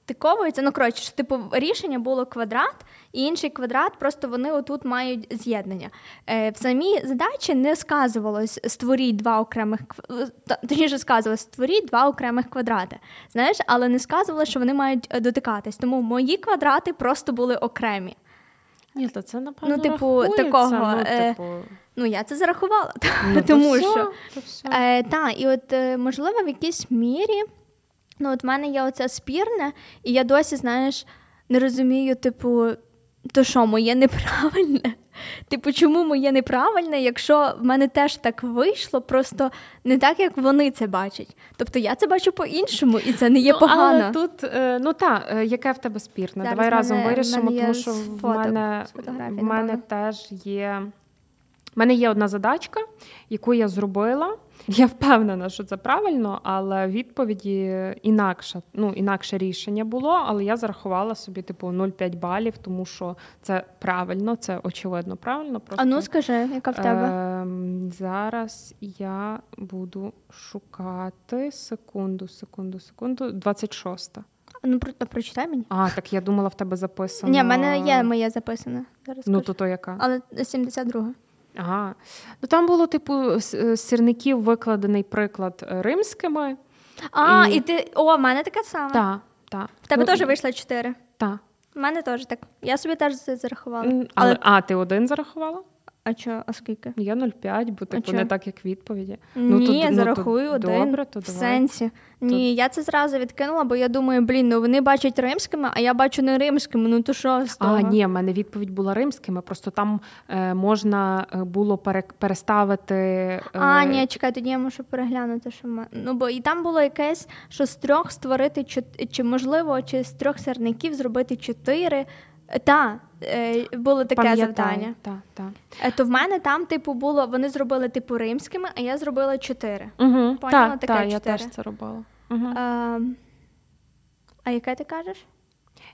дотиковуються. Ну, коротше, що, типу, рішення було квадрат, і інший квадрат, просто вони отут мають з'єднання. Е, в самій задачі не сказувалось створіть два окремих кв- точніше сказувалось, створіть два окремих квадрати. Знаєш, але не сказувалось, що вони мають е, дотикатись. Тому мої квадрати просто були окремі. Ні, то це напевно. Ну, типу, рахується. такого, Ну, е, типу, Ну, я це зарахувала, ну, то все, що то все. е, та, і от е, можливо в якійсь мірі, ну от в мене є оця спірне, і я досі, знаєш, не розумію, типу, то що, моє неправильне? Типу, чому моє неправильне, якщо в мене теж так вийшло, просто не так, як вони це бачать. Тобто я це бачу по-іншому, і це не є ну, погано. Але тут, е, ну так, е, яке в тебе спірне? Зараз Давай разом мене- вирішимо, мене тому що в мене, в мене теж є. В мене є одна задачка, яку я зробила. Я впевнена, що це правильно, але відповіді інакше, ну, інакше рішення було, але я зарахувала собі, типу, 0,5 балів, тому що це правильно, це очевидно правильно. Просто, А ну скажи, яка в тебе? Ем, зараз я буду шукати секунду, секунду, секунду. 26. Ну, прото прочитай мені. А, так я думала, в тебе записано. Ні, в мене є моє записане. Зараз Ну, то то яка? Але 72 Ага. Ну там було, типу, з з сірників викладений приклад е, римськими. А, І- і ти. О, в мене таке саме. Так, так. В тебе Ну, теж вийшло чотири? Так. У мене теж так. Я собі теж це зарахувала. Але, а, ти один зарахувала? А що, а скільки? Я 0,5, бо типу чо? не так, як відповіді. Ні, то- то зарахую один. Добре, то в давай. сенсі. Ні, я це зразу відкинула, бо я думаю, блін, ну вони бачать римськими, а я бачу не римськими. Ну то що з того? А, ні, в мене відповідь була римськими, просто там е, можна е, було пере, переставити. Е, А, ні, чекай, тоді я мушу переглянути, що ми. Ну, бо і там було якесь, що з трьох створити чот- чи можливо, чи з трьох сірників зробити чотири. Так, е, було таке пам'ятаю. завдання. Та, так. Е, То в мене там, типу, було, вони зробили типу римськими, а я зробила чотири. Угу, Поняла, так, таке так, я теж це робила. Угу. А, а яке ти кажеш?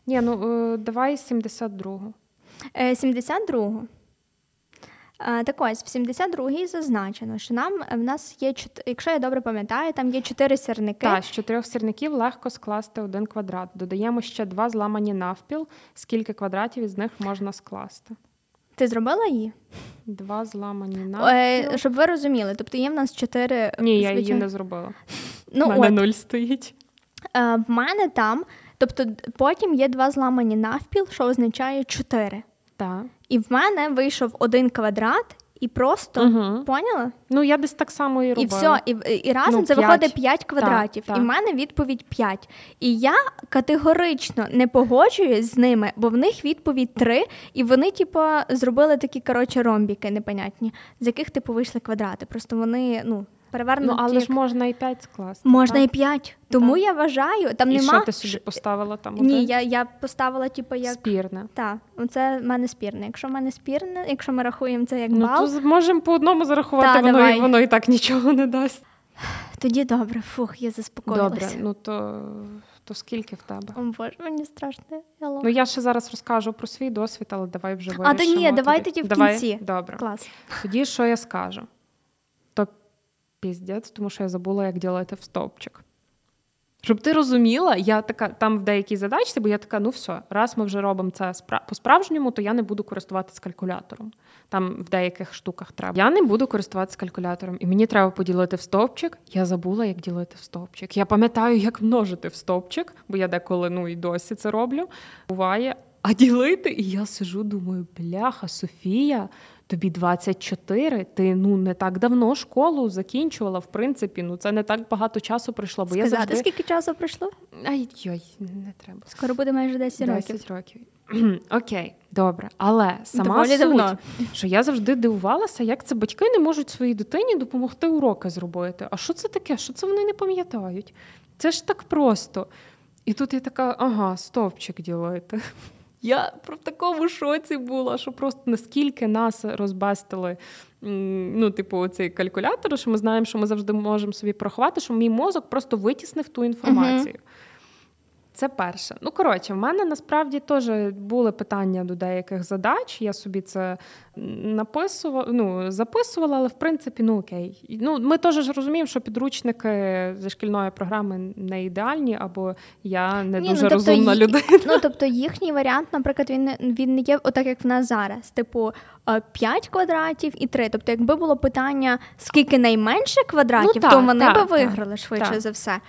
Ні, ну е, давай 72-го. Е, 72-гу. А, так ось, в 72-й зазначено, що нам е, в нас є, якщо я добре пам'ятаю, там є чотири сірники. Так, з чотирьох сірників легко скласти один квадрат. Додаємо ще два зламані навпіл. Скільки квадратів із них можна скласти? Ти зробила її? Два зламані Е, навпіл. щоб ви розуміли, тобто є в нас чотири. Ні, я її не зробила. Ну, мене от, нуль стоїть. е, в мене там, тобто потім є два зламані навпіл, що означає чотири. Так. І в мене вийшов один квадрат і просто Угу. поняла? Ну, я десь так само і робила. І все, і, і разом Ну, це п'ять. виходить 5 квадратів. так. І в мене відповідь 5. І я категорично не погоджуюсь з ними, бо в них відповідь 3, і вони, типу, зробили такі коротше ромбіки непонятні, з яких типу вийшли квадрати. Просто вони ну перевернуті. Ну, але ж можна і 5 скласти. можна так? і 5. Тому Так. я вважаю, там І нема що ти собі поставила там? Ні, один? я, я поставила, типу, як. Спірне. Так, це в мене спірне. Якщо в мене спірне, якщо ми рахуємо це як Ну, бал, то можемо по одному зарахувати, Та, воно, давай. і, воно і так нічого не дасть. тоді добре, фух, я заспокоїлася. Добре, ну то, то скільки в тебе? О Боже, мені страшно. Я. Ну я ще зараз розкажу про свій досвід, але давай вже вирішимо. А, та ні, давай тоді в Давай? кінці. Добре. Клас. Тоді що я скажу? Піздець, тому що я забула, як ділити в стовпчик. Щоб ти розуміла, я така там в деякій задачці, бо я така, ну все, раз ми вже робимо це по-справжньому, то я не буду користуватися калькулятором. Там в деяких штуках треба. Я не буду користуватися калькулятором, і мені треба поділити в стовпчик. Я забула, як ділити в стовпчик. Я пам'ятаю, як множити в стовпчик, бо я деколи ну і досі це роблю. Буває. А ділити, і я сижу, думаю, бляха, Софія, тобі 24, ти ну не так давно школу закінчувала, в принципі, ну це не так багато часу пройшло, бо я завжди... скільки часу пройшло? Ай, йой, не треба. Скоро буде майже 10 років. 10 років. Окей, добре. Але сама Доволі суть, давно. що я завжди дивувалася, як це батьки не можуть своїй дитині допомогти уроки зробити. А що це таке? Що це вони не пам'ятають? Це ж так просто. І тут я така, ага, стовпчик ділити. Я про в такому шоці була, що просто наскільки нас розбастили, ну, типу, цей калькулятор, що ми знаємо, що ми завжди можемо собі порахувати, що мій мозок просто витіснив ту інформацію. Це перше. Ну, коротше, в мене насправді теж були питання до деяких задач. Я собі це написувала, ну, записувала, але в принципі, ну окей. Ну, ми теж ж розуміємо, що підручники зі шкільної програми не ідеальні, або я не Ні, дуже ну, тобто розумна людина. Ну, тобто їхній варіант, наприклад, він не він не є отак, як в нас зараз. Типу 5 квадратів і 3. Тобто, якби було питання, скільки найменше квадратів, Ну, так, то вони так, би так, виграли швидше так. за все.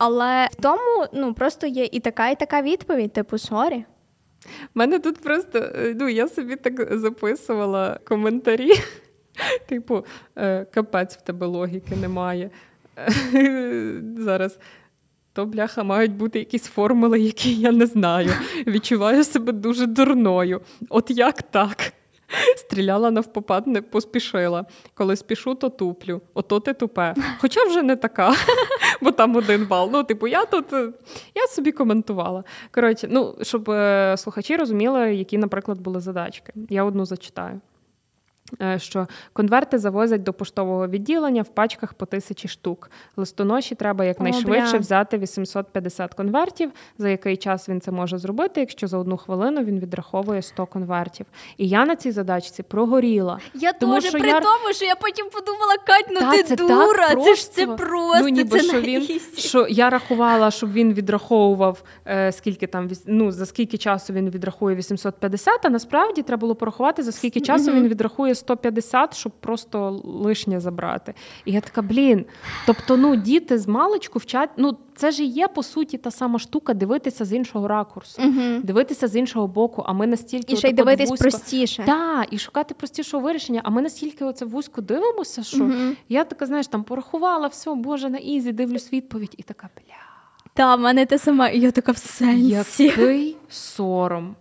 Але в тому ну просто є і така, і така відповідь, типу, sorry. У мене тут просто е, ну я собі так записувала коментарі. Типу, е, капець в тебе логіки немає. Зараз. То, бляха, мають бути якісь формули, які я не знаю. Відчуваю себе дуже дурною. От як так? Стріляла навпопад, не поспішила. Коли спішу, то туплю. Ото ти тупе. Хоча вже не така, бо там один бал. Ну, типу, я тут е, я собі коментувала. Коротше, ну, щоб е, слухачі розуміли, які, наприклад, були задачки. Я одну зачитаю. Е, Що конверти завозять до поштового відділення в пачках по тисячі штук. Листоноші треба якнайшвидше бля. взяти 850 конвертів. За який час він це може зробити, якщо за одну хвилину він відраховує 100 конвертів. І я на цій задачці прогоріла. Я Тому теж що при я- тому, що я потім подумала, Кать, ну Та, ти це так дура, це ж це просто. ну, ніби це що він що я рахувала, щоб він відраховував е, скільки там ну, за скільки часу він відрахує 850, а насправді треба було порахувати, за скільки часу він відрахує 150, щоб просто лишнє забрати. І я така, блін. Тобто, ну діти з маличку вчать. Ну це ж і є по суті та сама штука дивитися з іншого ракурсу, Мгм. дивитися з іншого боку. А ми настільки І ще й дивитись вузько- простіше. так, і шукати простішого вирішення. А ми настільки оце вузько дивимося, що Мгм. я така, знаєш, там порахувала все, боже, на easy, дивлюсь відповідь, і така бля. Та, в мене те саме, і я така в сенсі. Який сором.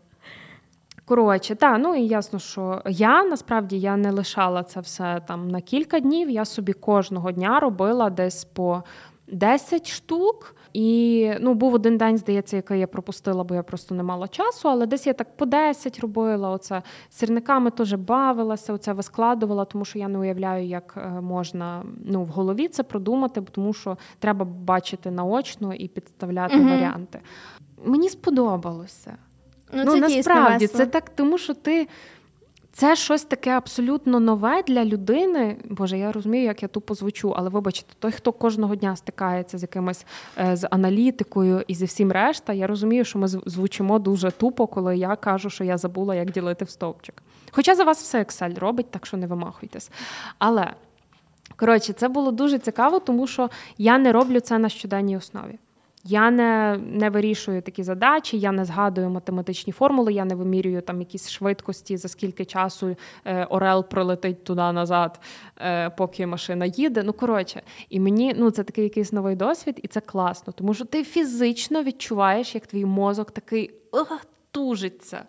Коротше, так, ну і ясно, що я насправді я не лишала це все там на кілька днів. Я собі кожного дня робила десь по 10 штук. І ну, був один день, здається, який я пропустила, бо я просто не мала часу. Але десь я так по 10 робила. Оце сірниками теж бавилася, оце вискладувала, тому що я не уявляю, як е, можна ну, в голові це продумати, тому що треба бачити наочно і підставляти Мгм. варіанти. Мені сподобалося. Ну, Ну, це насправді це так, тому що ти. Це щось таке абсолютно нове для людини. Боже, я розумію, як я тупо звучу, але вибачте, той, хто кожного дня стикається з якимось е, з аналітикою і зі всім решта, я розумію, що ми звучимо дуже тупо, коли я кажу, що я забула, як ділити в стовпчик. Хоча за вас все Excel робить, так що не вимахуйтесь. Але коротше, це було дуже цікаво, тому що я не роблю це на щоденній основі. Я не не вирішую такі задачі, я не згадую математичні формули, я не вимірюю там якісь швидкості, за скільки часу е, Орел пролетить туди назад, е, поки машина їде. Ну коротше, і мені ну це такий якийсь новий досвід, і це класно, тому що ти фізично відчуваєш, як твій мозок такий тужиться.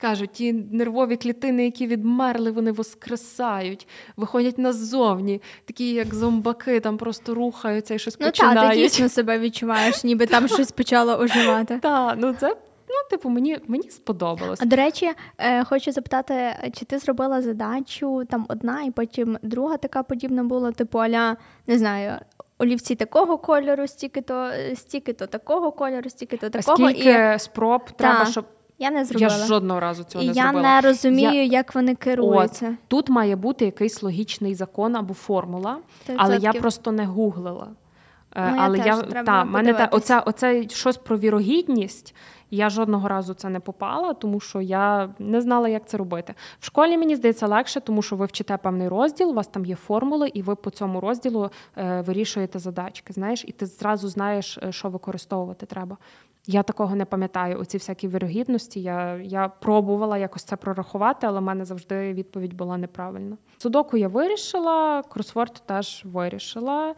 Кажуть, ті нервові клітини, які відмерли, вони воскресають, виходять назовні, такі як зомбаки, там просто рухаються і щось ну, починають. Ну так, ти дійсно себе відчуваєш, ніби там щось почало оживати. Так, ну це ну, типу, мені мені сподобалось. А до речі, е, хочу запитати, чи ти зробила задачу там одна, і потім друга така подібна була, типу, аля, не знаю. Олівці такого кольору, стільки-то, стільки-то такого кольору, стільки-то такого. А скільки і... спроб та, треба, щоб я не зробила. Я жодного разу цього і не зробила. Я не розумію, я... як вони керуються. От, Тут має бути якийсь логічний закон або формула, 100%. але я просто не гуглила. Е, ну, але я, я теж, та, мене та оця, оце щось про вірогідність. Я жодного разу це не попала, тому що я не знала, як це робити. В школі мені здається легше, тому що ви вчите певний розділ, у вас там є формули, і ви по цьому розділу е, вирішуєте задачки. Знаєш, і ти зразу знаєш, е, що використовувати треба. Я такого не пам'ятаю. Оці всякі вірогідності. Я я пробувала якось це прорахувати, але в мене завжди відповідь була неправильна. Судоку я вирішила, кросворд теж вирішила.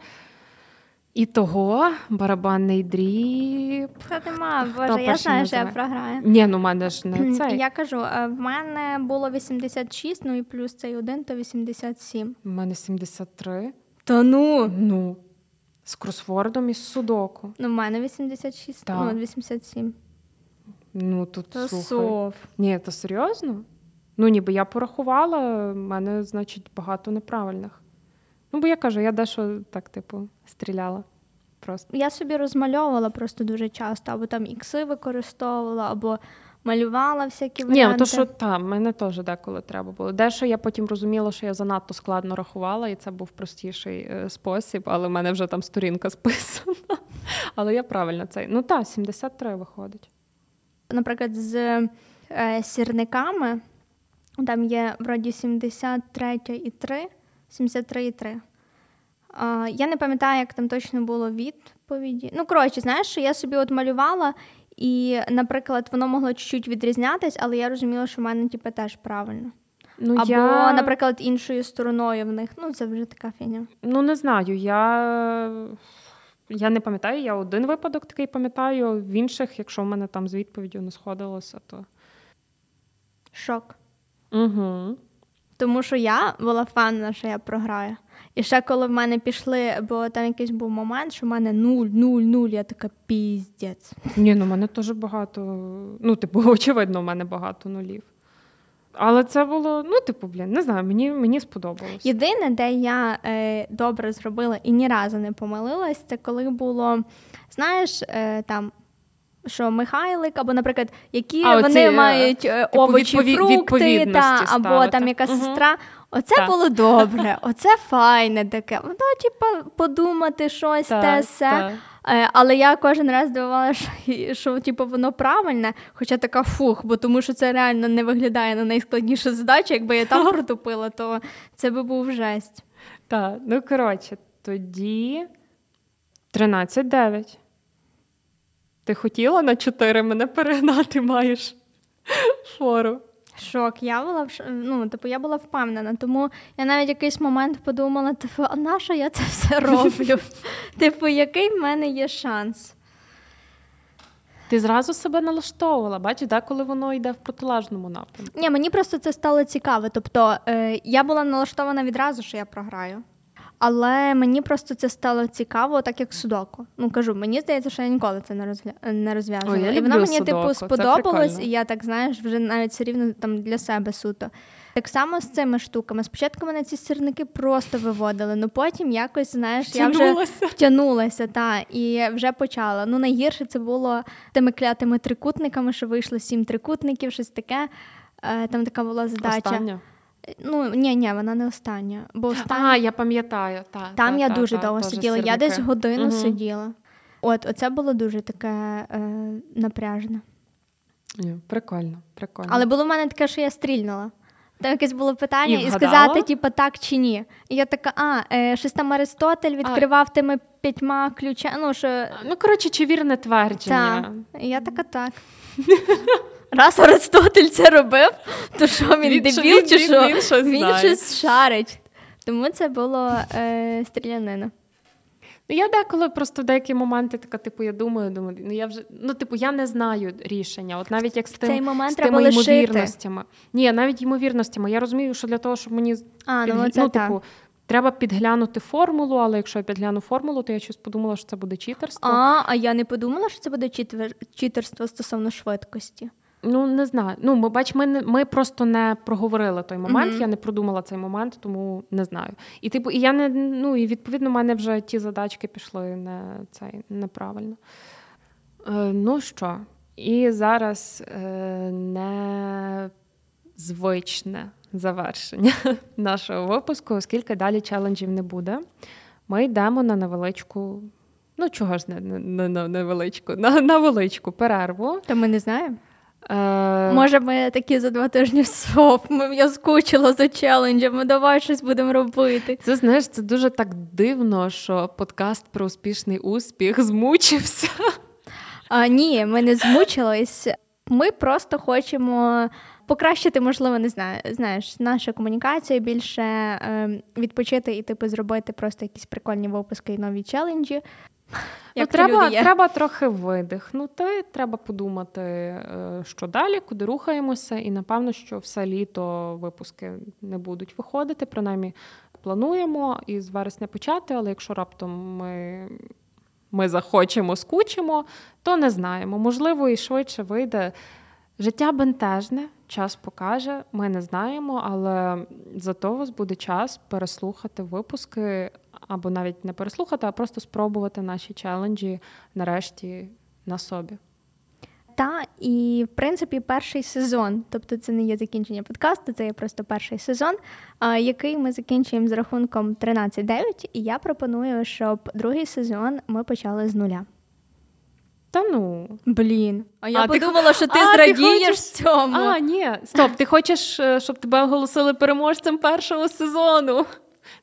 І того барабанний дріб. Та нема, боже, я знаю, що я програю. Ні, ну в мене ж не це. Я кажу, е, в мене було 86, ну і плюс цей один, то 87. У мене 73. Та ну. Ну. З кросвордом і з судоку. Ну, в мене 86, так. ну, 87. Ну, тут то слухай. сов. Ні, то серйозно? Ну, ніби я порахувала, в мене, значить, багато неправильних. Ну, бо я кажу, я дещо так, типу, стріляла. Просто. Я собі розмальовувала просто дуже часто, або там ікси використовувала, або малювала всякі варіанти. Ні, то що там, мене теж деколи треба було. Дещо я потім розуміла, що я занадто складно рахувала, і це був простіший е, спосіб, але в мене вже там сторінка списана. Але я правильно цей. Ну так, 73 виходить. Наприклад, з е, сірниками там є вроді 73 і 3, 73 і 3. Uh, я не пам'ятаю, як там точно було відповіді. Ну, коротше, знаєш, що я собі от малювала, і, наприклад, воно могло чуть-чуть відрізнятись, але я розуміла, що в мене типу, теж правильно. Ну, Або, я... наприклад, іншою стороною в них. Ну, це вже така фігня. Ну, не знаю. Я я не пам'ятаю, я один випадок такий пам'ятаю. В інших, якщо в мене там з відповіддю не сходилося, то. Шок. Угу. Тому що я була впевнена, що я програю. І ще коли в мене пішли, бо там якийсь був момент, що в мене нуль, нуль, нуль, я така піздець. Ні, ну в мене теж багато. Ну, типу, очевидно, в мене багато нулів. Але це було, ну, типу, блін, не знаю, мені мені сподобалось. Єдине, де я е, добре зробила і ні разу не помилилась, це коли було, знаєш, е, там. Що Михайлик, або, наприклад, які а, вони оці, е, мають е, типу, овочі, відпові... фрукти, та, або там яка угу. сестра. Оце так. було добре, оце файне таке. Воно, типу, подумати щось, так, те все. Е, але я кожен раз дивувалася, що, що типу, воно правильне, хоча така фух, бо тому що це реально не виглядає на найскладнішу задачу. Якби я там протупила, то це би був жесть. Так, ну коротше, тоді 13-9. Ти хотіла на 4 мене перегнати, маєш фору. Шок, я була ну, типу, я була впевнена, тому я навіть якийсь момент подумала: типу, а на що я це все роблю? Типу, який в мене є шанс? Ти зразу себе налаштовувала, бачиш, да, коли воно йде в протилежному напрямку. Ні, мені просто це стало цікаво. Тобто е, я була налаштована відразу, що я програю. Але мені просто це стало цікаво, так як судоку. Ну кажу, мені здається, що я ніколи це не розгля... не розв'язувала. О, я і воно мені судоку. типу сподобалось, і я так знаєш, вже навіть все рівно там для себе суто. Так само з цими штуками. Спочатку мене ці сірники просто виводили, ну потім якось, знаєш, я вже втягнулася та, і вже почала. Ну найгірше це було тими клятими трикутниками, що вийшло сім трикутників, щось таке. Е, там така була задача. Остання? Ну, ні, ні, вона не остання. Бо остання... А, я пам'ятаю. Та, Там та, я та, дуже та, довго сиділа. Я десь годину угу. сиділа. От, оце було дуже таке е, напряжне. Прикольно, прикольно. Але було в мене таке, що я стрільнула. Там якесь було питання, І і, сказати, типу, так чи ні. І я така, а, е, щось там Аристотель відкривав тими п'ятьма ключами. Ну, що... Ну, коротше, чи вірне твердження? Так. І я така так. Раз Аристотель це робив, то що він, Він- дебіл він- чи він- що? він щось шарить. Тому це було е, стрілянина. Ну, я деколи просто в деякі моменти така, типу, я думаю, думаю, ну я вже ну, типу, я не знаю рішення. От навіть як з тим, Цей момент з тими ймовірностями. Ні, навіть ймовірностями. Я розумію, що для того, щоб мені А, ну, це так. типу, треба підглянути формулу, але якщо я підгляну формулу, то я щось подумала, що це буде читерство. А, а я не подумала, що це буде читвер... читерство стосовно швидкості. Ну не знаю. Ну ми бач, ми не ми просто не проговорили той момент. Мгм. Я не продумала цей момент, тому не знаю. І типу, і я не ну і відповідно, в мене вже ті задачки пішли не цей неправильно. Е, ну що, і зараз е, незвичне завершення нашого випуску, оскільки далі челенджів не буде. Ми йдемо на невеличку. Ну, чого ж не, не, не на невеличку, на, на величку перерву. То ми не знаємо. Е, Може, ми такі за два тижні соп, ми я скучила за челенджами, давай щось будемо робити. Це знаєш, це дуже так дивно, що подкаст про успішний успіх змучився. А, ні, ми не змучились. Ми просто хочемо покращити, можливо, не знаю, знаєш, нашу комунікацію більше е, відпочити і типу зробити просто якісь прикольні випуски і нові челенджі. Ну, треба, люди є. треба трохи видихнути, треба подумати, е, що далі, куди рухаємося, і напевно, що все літо випуски не будуть виходити. Принаймні плануємо із вересня почати, але якщо раптом ми. Ми захочемо, скучимо, то не знаємо. Можливо, і швидше вийде. Життя бентежне, час покаже, ми не знаємо, але зато у вас буде час переслухати випуски, або навіть не переслухати, а просто спробувати наші челенджі нарешті на собі. Та і в принципі перший сезон, тобто це не є закінчення подкасту, це є просто перший сезон, який ми закінчуємо з рахунком 13-9, І я пропоную, щоб другий сезон ми почали з нуля. Та ну. Блін, а я А, ти подумала, що ти А, ти зрадієш хочеш- цьому. А, ні, стоп, ти хочеш, е, щоб тебе оголосили переможцем першого сезону?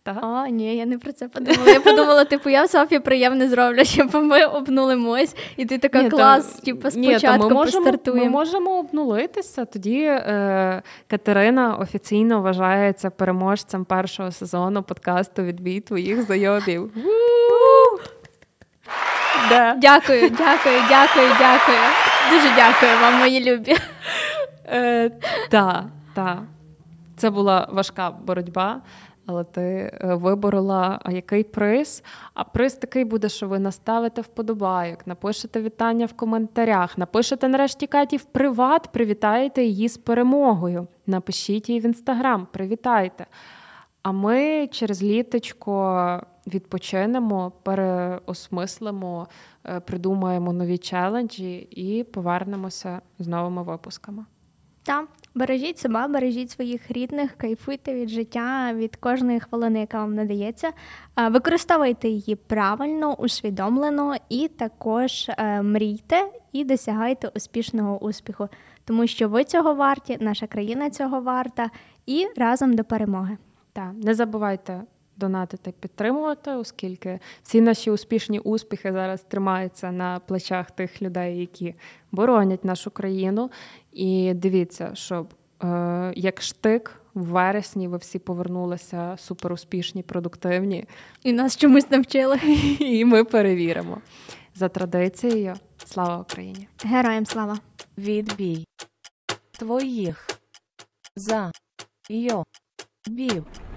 Так? А, ні, я не про це подумала. Я подумала, типу, я Софі приємне зроблю, щоб ми обнулимось, і ти така Ні, то- клас, типу, ні, спочатку ми можемо, ми можемо обнулитися. Тоді е, Катерина офіційно вважається переможцем першого сезону подкасту Відбій твоїх знайомів. Ву! Да. Дякую, дякую, дякую, дякую. Дуже дякую вам, мої любі. Е, та, та. Це була важка боротьба, але ти е, виборола який приз. А приз такий буде, що ви наставите вподобайок, напишете вітання в коментарях, напишете нарешті Каті в приват, привітаєте її з перемогою. Напишіть їй в інстаграм, привітайте. А ми через літочко відпочинемо, переосмислимо, е, придумаємо нові челенджі і повернемося з новими випусками. Та бережіть себе, бережіть своїх рідних, кайфуйте від життя, від кожної хвилини, яка вам надається. Е, Використовуйте її правильно, усвідомлено і також е, мрійте і досягайте успішного успіху, тому що ви цього варті, наша країна цього варта, і разом до перемоги. Так, не забувайте донатити, підтримувати, оскільки всі наші успішні успіхи зараз тримаються на плечах тих людей, які боронять нашу країну. І дивіться, щоб е, як штик в вересні ви всі повернулися суперуспішні, продуктивні, І нас чомусь навчили. і ми перевіримо за традицією. Слава Україні! Героям слава! Відбій твоїх за йо бів.